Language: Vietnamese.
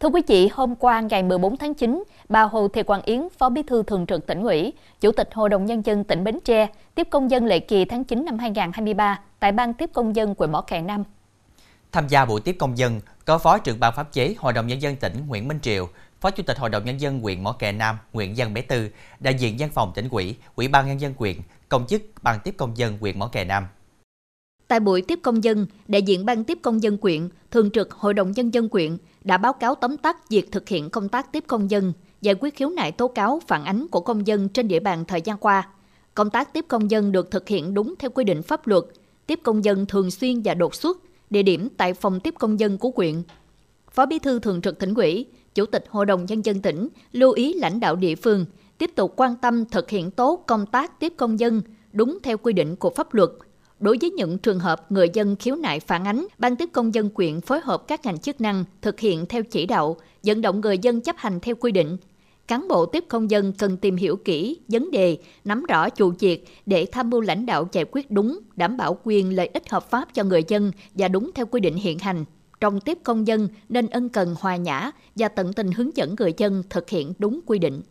Thưa quý vị, hôm qua ngày 14 tháng 9, bà Hồ Thị Quang Yến, Phó Bí thư Thường trực tỉnh ủy, Chủ tịch Hội đồng Nhân dân tỉnh Bến Tre, tiếp công dân lệ kỳ tháng 9 năm 2023 tại Ban tiếp công dân quận Mỏ Cày Nam. Tham gia buổi tiếp công dân có Phó trưởng ban pháp chế Hội đồng Nhân dân tỉnh Nguyễn Minh Triệu, Phó Chủ tịch Hội đồng Nhân dân huyện Mỏ Cày Nam Nguyễn Văn Bé Tư, đại diện văn phòng tỉnh ủy, Ủy ban Nhân dân huyện, công chức Ban tiếp công dân huyện Mỏ Cày Nam. Tại buổi tiếp công dân, đại diện Ban tiếp công dân quyện, Thường trực Hội đồng Nhân dân quyện đã báo cáo tóm tắt việc thực hiện công tác tiếp công dân, giải quyết khiếu nại tố cáo phản ánh của công dân trên địa bàn thời gian qua. Công tác tiếp công dân được thực hiện đúng theo quy định pháp luật, tiếp công dân thường xuyên và đột xuất, địa điểm tại phòng tiếp công dân của quyện. Phó Bí thư Thường trực tỉnh ủy, Chủ tịch Hội đồng Nhân dân tỉnh lưu ý lãnh đạo địa phương tiếp tục quan tâm thực hiện tốt công tác tiếp công dân đúng theo quy định của pháp luật – Đối với những trường hợp người dân khiếu nại phản ánh, Ban tiếp công dân quyện phối hợp các ngành chức năng thực hiện theo chỉ đạo, dẫn động người dân chấp hành theo quy định. Cán bộ tiếp công dân cần tìm hiểu kỹ vấn đề, nắm rõ chủ việc để tham mưu lãnh đạo giải quyết đúng, đảm bảo quyền lợi ích hợp pháp cho người dân và đúng theo quy định hiện hành. Trong tiếp công dân nên ân cần hòa nhã và tận tình hướng dẫn người dân thực hiện đúng quy định.